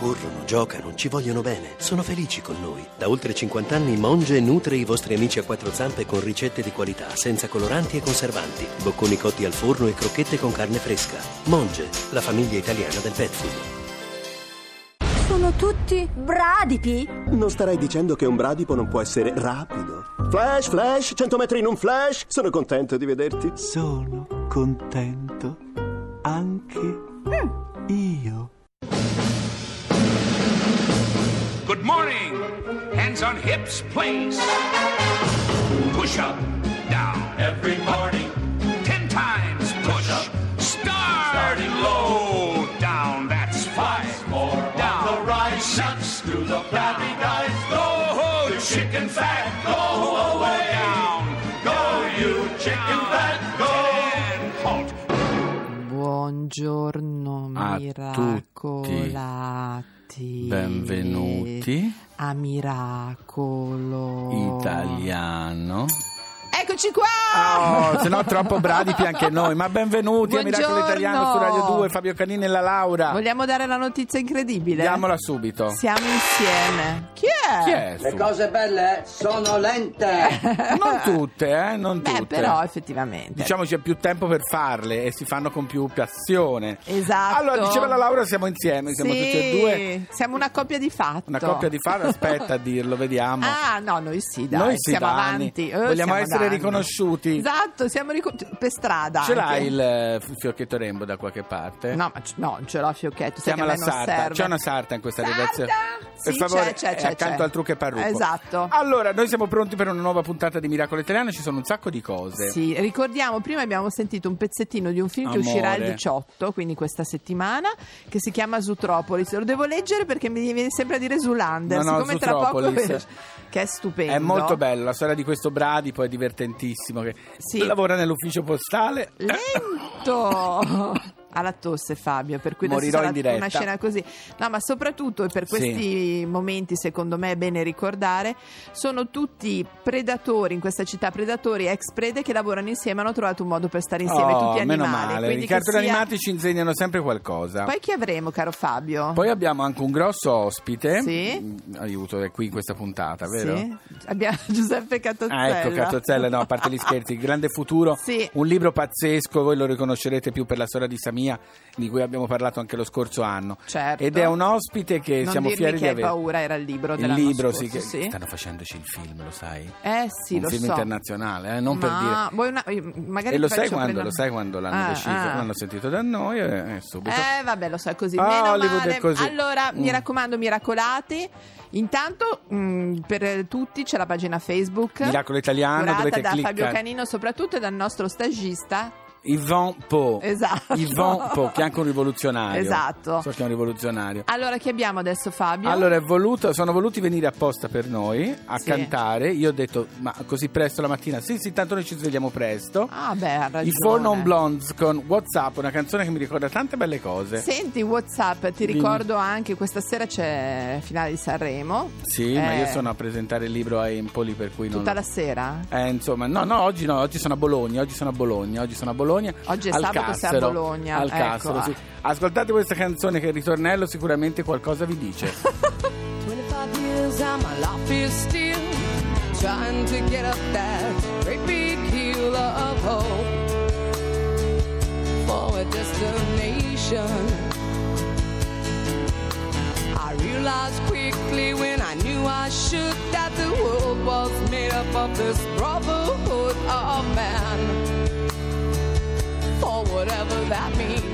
Corrono, giocano, ci vogliono bene, sono felici con noi. Da oltre 50 anni Monge nutre i vostri amici a quattro zampe con ricette di qualità, senza coloranti e conservanti, bocconi cotti al forno e crocchette con carne fresca. Monge, la famiglia italiana del pet food. Sono tutti bradipi? Non starei dicendo che un bradipo non può essere rapido. Flash, flash, 100 metri in un flash. Sono contento di vederti. Sono contento anche io. Hands on hips, please. Push up, down. Every morning. Ten times push. Up. Starting low, down. That's five. More down. the rise. Six through the flabby guys. Go, the chicken fat. Go away. Down. Go, you chicken fat. Go. Ten. Halt. Buongiorno A miracolati. Benvenuti. A miracolo. Italiano. Eccoci qua! Oh, se no troppo bradipi anche noi. Ma benvenuti a Miracolo Buongiorno. Italiano su Radio 2, Fabio Canini e la Laura. Vogliamo dare la notizia incredibile? Diamola subito. Siamo insieme. Chi è? Chi è? Le cose belle sono lente. Non tutte, eh? Non Beh, tutte. però effettivamente. Diciamo c'è più tempo per farle e si fanno con più passione. Esatto. Allora, diceva la Laura, siamo insieme, siamo Sì, tutti e due. Siamo una coppia di fatto. Una coppia di fare, aspetta a dirlo, vediamo. Ah, no, noi sì, dai. Noi siamo Dani. avanti. Eh, Vogliamo siamo essere Dani. riconosciuti. Esatto, siamo ricon- per strada. Ce l'hai il eh, fiocchetto Rembo da qualche parte? No, ma c- no, ce l'ho fiocchetto. Chiama la sarta. serve. C'è una sarta in questa Sarta? redazione. Per Sì, favore, c'è, c'è, è c'è, accanto c'è. al trucco e parrucco. Esatto. Allora, noi siamo pronti per una nuova puntata di Miracolo Italiano. Ci sono un sacco di cose. Sì, ricordiamo, prima abbiamo sentito un pezzettino di un film Amore. che uscirà il 18, quindi questa settimana, che si chiama Zootropolis. Lo devo leggere perché mi viene sempre a dire Zoolander, No, no, siccome tra poco che è stupendo. È molto bello, la storia di questo Bradipo è divertentissimo che Sì. lavora nell'ufficio postale. Lento! Ha la tosse Fabio, per cui adesso Morirò sarà in diretta. una scena così. No, ma soprattutto e per Sì. questi momenti, secondo me è bene ricordare, sono tutti predatori in questa città, predatori ex prede che lavorano insieme, hanno trovato un modo per stare insieme, Oh, tutti meno animali. male, quindi i cartoni sia- animati ci insegnano sempre qualcosa. Poi chi avremo, caro Fabio? Poi abbiamo anche un grosso ospite. Sì. Mm, Aiuto, è qui in questa puntata, vero? Sì. Abbiamo Giuseppe Catozzella. Ah, ecco, Catozzella, no, a parte gli scherzi, il grande futuro, Sì. un libro pazzesco, voi lo riconoscerete più per la storia di Samia, di cui abbiamo parlato anche lo scorso anno. Certo. Ed è un ospite che Non siamo dirmi fieri che di hai avere. paura, era il libro Il libro, scorso, sì, che sì. stanno facendoci il film, lo sai? Eh sì, un lo film so. internazionale, eh, non per dire. Ma vuoi una- magari E lo sai, quando, prendere- lo sai quando l'hanno Ah, deciso? ah. L'hanno sentito da noi e eh, subito. Eh vabbè lo so è così Ah, Meno Hollywood male. è così. Allora mi Mm. raccomando miracolati Intanto mh, per tutti c'è la pagina Facebook Miracolo Italiano, dovete da Fabio cliccare. Canino soprattutto e dal nostro stagista Yvon Po. Esatto. Yvon Po, che è anche un rivoluzionario. Esatto. So che è un rivoluzionario. Allora chi abbiamo adesso Fabio? Allora, è voluto, sono voluti venire apposta per noi a Sì. cantare. Io ho detto, ma così presto la mattina? Sì, sì, tanto noi ci svegliamo presto. Ah beh ha ragione I Four Non Blondes con WhatsApp, una canzone che mi ricorda tante belle cose. Senti Whatsapp ti Dimmi. ricordo anche questa sera c'è finale di Sanremo Sì, ma Eh, io sono a presentare il libro a Empoli, per cui non. Tutta la sera? Eh, insomma, no, no, oggi no, oggi sono a Bologna, oggi sono a Bologna, oggi sono a Bologna. Oggi è al sabato, sei a Cassero, Bologna, Al ecco. Cassero, sì. Ascoltate questa canzone che il ritornello sicuramente qualcosa vi dice. 25 years and my life is still trying to get up that great big hill of hope for a destination. I realized quickly when I knew I should that the world was made up of this brotherhood of man. Whatever that means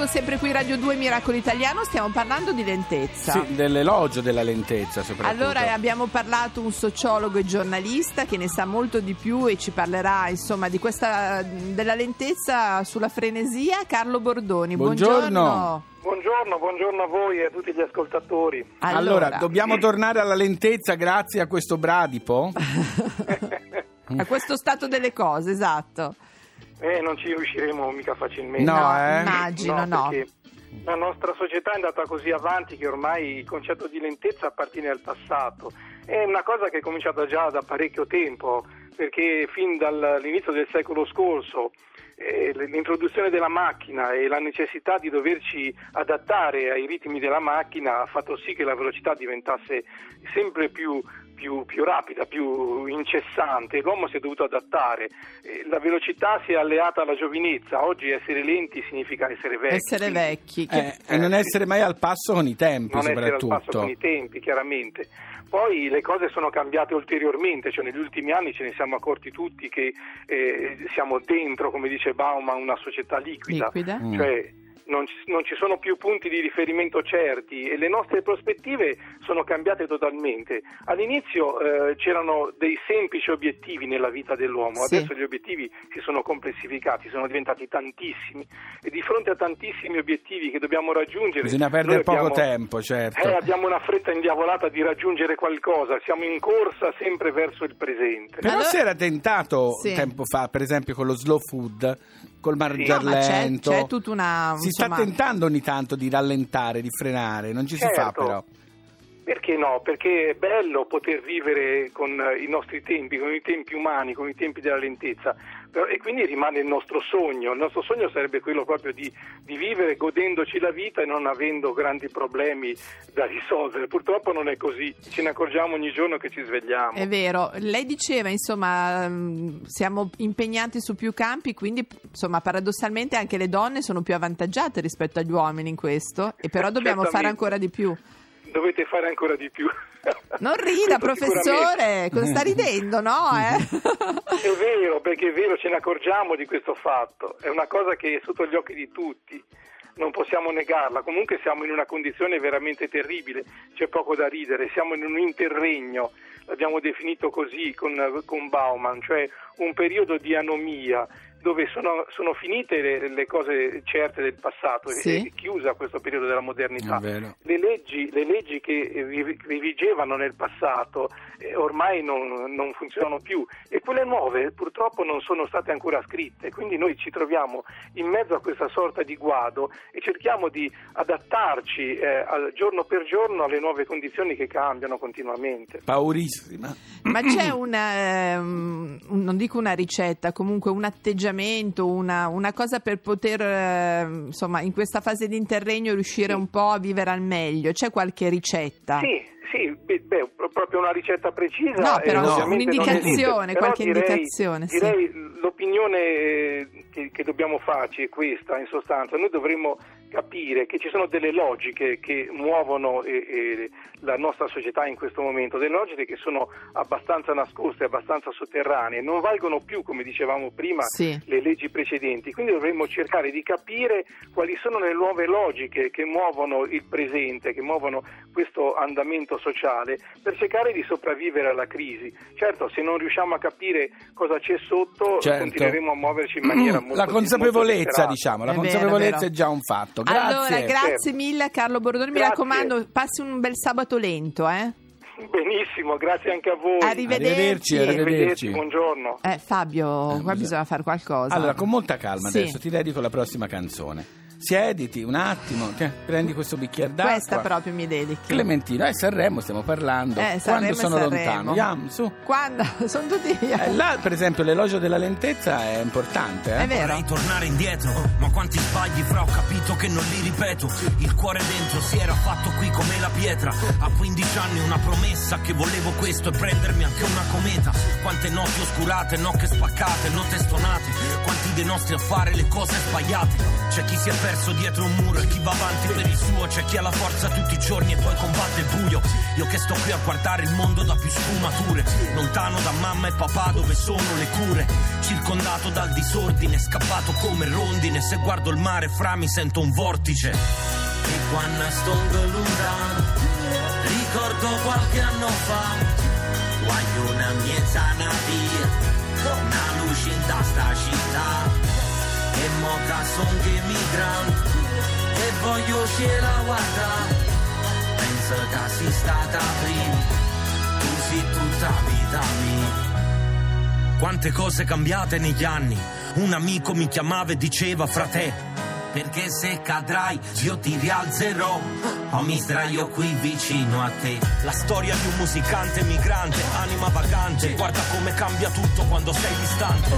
ecco sempre qui Radio 2 Miracolo Italiano, stiamo parlando di lentezza. Sì, dell'elogio della lentezza soprattutto. Allora abbiamo parlato un sociologo e giornalista che ne sa molto di più e ci parlerà insomma di questa della lentezza sulla frenesia, Carlo Bordoni. Buongiorno. Buongiorno, buongiorno a voi e a tutti gli ascoltatori. Allora, dobbiamo tornare alla lentezza grazie a questo bradipo? a questo stato delle cose, esatto. Eh, non ci riusciremo mica facilmente. No, No, eh? immagino, no. perché La nostra società è andata così avanti che ormai il concetto di lentezza appartiene al passato. È una cosa che è cominciata già da parecchio tempo, perché fin dall'inizio del secolo scorso eh, l'introduzione della macchina e la necessità di doverci adattare ai ritmi della macchina ha fatto sì che la velocità diventasse sempre più, più, più rapida, più incessante. L'uomo si è dovuto adattare. Eh, La velocità si è alleata alla giovinezza. Oggi essere lenti significa essere vecchi. Essere vecchi. Che- Eh, e non essere mai al passo con i tempi non essere al passo soprattutto. con i tempi, chiaramente. Poi le cose sono cambiate ulteriormente, cioè negli ultimi anni ce ne siamo accorti tutti che eh, siamo dentro, come dice Bauman, una società liquida, Liquida. Mm. cioè non ci, non ci sono più punti di riferimento certi e le nostre prospettive sono cambiate totalmente. All'inizio eh, c'erano dei semplici obiettivi nella vita dell'uomo, Sì. adesso gli obiettivi si sono complessificati, sono diventati tantissimi e di fronte a tantissimi obiettivi che dobbiamo raggiungere Bisogna perdere noi poco abbiamo- tempo, certo. eh, abbiamo una fretta indiavolata di raggiungere qualcosa, siamo in corsa sempre verso il presente. Però Allora- si era tentato Sì. tempo fa, per esempio con lo slow food, col mangiar No, ma c'è- c'è tutta una, Si sta tentando ogni tanto di rallentare, di frenare, non ci si fa Certo. però. Perché no? Perché è bello poter vivere con i nostri tempi, con i tempi umani, con i tempi della lentezza. E quindi rimane il nostro sogno. Il nostro sogno sarebbe quello proprio di, di vivere godendoci la vita e non avendo grandi problemi da risolvere. Purtroppo non è così, ce ne accorgiamo ogni giorno che ci svegliamo. È vero, lei diceva, insomma, mm, siamo impegnati su più campi, quindi insomma, paradossalmente anche le donne sono più avvantaggiate rispetto agli uomini in questo, e però dobbiamo fare ancora di più. Dovete fare ancora di più. Non rida, professore, cosa sta ridendo, no? Eh? È vero, perché è vero, ce ne accorgiamo di questo fatto, è una cosa che è sotto gli occhi di tutti, non possiamo negarla, comunque siamo in una condizione veramente terribile, c'è poco da ridere, siamo in un interregno, l'abbiamo definito così con, con Bauman, cioè un periodo di anomia dove sono, sono finite le, le cose certe del passato, Sì. è chiusa questo periodo della modernità. Le leggi, le leggi che vi- vi vigevano nel passato eh, ormai non, non funzionano più e quelle nuove purtroppo non sono state ancora scritte, quindi noi ci troviamo in mezzo a questa sorta di guado e cerchiamo di adattarci eh, al- giorno per giorno alle nuove condizioni che cambiano continuamente. Paurissima. Ma c'è una, un- non dico una ricetta, comunque un atteggiamento, una, una cosa per poter, ehm, insomma, in questa fase di interregno riuscire un po' a vivere al meglio? C'è qualche ricetta? Sì, sì, beh, beh, pro- proprio una ricetta precisa. No, però no. ovviamente non un'indicazione, qualche direi- indicazione, sì. Direi l'opinione che, che dobbiamo farci è questa, in sostanza. Noi dovremmo capire che ci sono delle logiche che muovono eh, eh, la nostra società in questo momento, delle logiche che sono abbastanza nascoste, abbastanza sotterranee, non valgono più, come dicevamo prima, Sì. le leggi precedenti, quindi dovremmo cercare di capire quali sono le nuove logiche che muovono il presente, che muovono questo andamento sociale per cercare di sopravvivere alla crisi. Certo, se non riusciamo a capire cosa c'è sotto, Certo. continueremo a muoverci in maniera molto La consapevolezza, molto diciamo, la È consapevolezza vero. è già un fatto. Grazie. Allora, grazie mille Carlo Bordoni, mi Grazie. raccomando, passi un bel sabato lento, eh? Benissimo, grazie anche a voi. Arrivederci. Arrivederci, arrivederci. buongiorno. Eh, Fabio, qua bisogna- bisogna fare qualcosa. Allora, con molta calma Sì. adesso ti dedico la prossima canzone. Siediti un attimo, ti- prendi questo bicchiere d'acqua. Questa proprio mi dedichi. Clementino, eh, Sanremo stiamo parlando. Eh, Quando Sanremo e sono Sanremo. lontano, Yam, su. Quando? Sono tutti via. Eh, là, per esempio, l'elogio della lentezza è importante. Eh? È vero. Vorrei tornare indietro, ma quanti sbagli fra ho capito che non li ripeto. Il cuore dentro si era fatto qui come la pietra. A 15 anni una promessa che volevo questo e prendermi anche una cometa. Quante notti oscurate, nocche spaccate, note stonate. Quanti dei nostri a fare le cose sbagliate. C'è chi si è perso dietro un muro e chi va avanti per il suo. C'è chi ha la forza tutti i giorni e poi combatte il buio. Io che sto qui a guardare il mondo da più sfumature. Lontano da mamma e papà dove sono le cure. Circondato dal disordine, scappato come rondine. Se guardo il mare fra mi sento un vortice. E quando sto lontano, ricordo qualche anno fa. Voglio una mia via, una luce in sta città. Mo che son che migrante, e voglio uscire a guardare. Penso che sei stata prima, tu sei tutta vita mia. Quante cose cambiate negli anni, un amico mi chiamava e diceva frate. Perché se cadrai io ti rialzerò o mi sdraio qui vicino a te. La storia di un musicante migrante, anima vagante. Guarda come cambia tutto quando sei distante.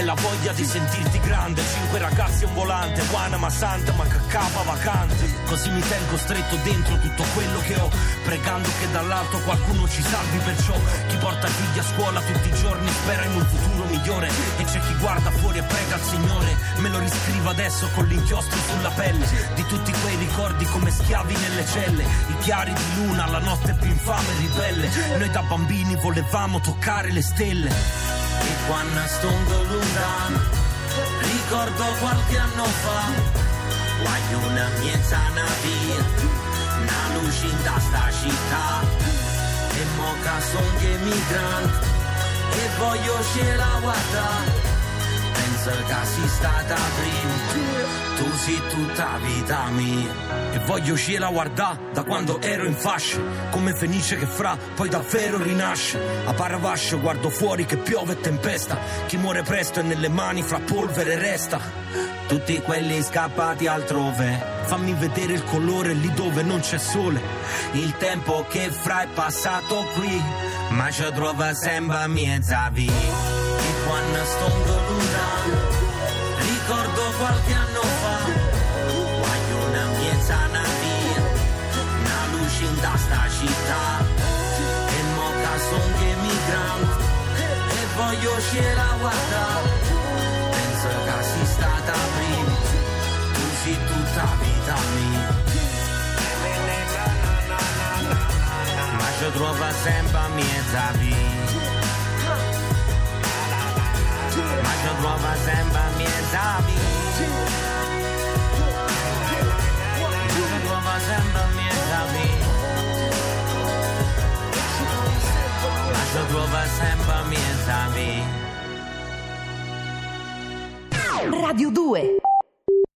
E la voglia di sentirti grande. Cinque ragazzi e un volante, buona ma santa, ma cacapa vacante. Così mi tengo stretto dentro tutto quello che ho. Pregando che dall'alto qualcuno ci salvi perciò. Chi porta figli a scuola tutti i giorni spera in un futuro migliore. E c'è chi guarda fuori e prega al Signore. Me lo riscrivo adesso con l'inchiostro sulla pelle. Di tutti quei ricordi come schiavi nelle celle. I chiari di luna, la notte più infame e ribelle. Noi da bambini volevamo toccare le stelle. E quando sto lontano, ricordo qualche anno fa. Voglio una miezana via, una luce in sta città. E mo che son che migrante, e voglio uscire a guardare. Penso che sei stata prima, tu sei tutta vita mia. E voglio a guardare da quando ero in fascia, come fenice che fra, poi davvero rinasce. A Paravascio guardo fuori che piove e tempesta, chi muore presto e nelle mani fra polvere resta. Tutti quelli scappati altrove, fammi vedere il colore lì dove non c'è sole. Il tempo che fra è passato qui, ma ci trova sempre mezza via. E quando sto qualche anno fa, voglio una miezana via, una luce in sta città. E mo che son che migrante, e voglio uscire a guardare. Penso che sei stata prima, tu sei tutta vita mia. Ma ci trova sempre mezza via. Sempre mezza via. Radio 2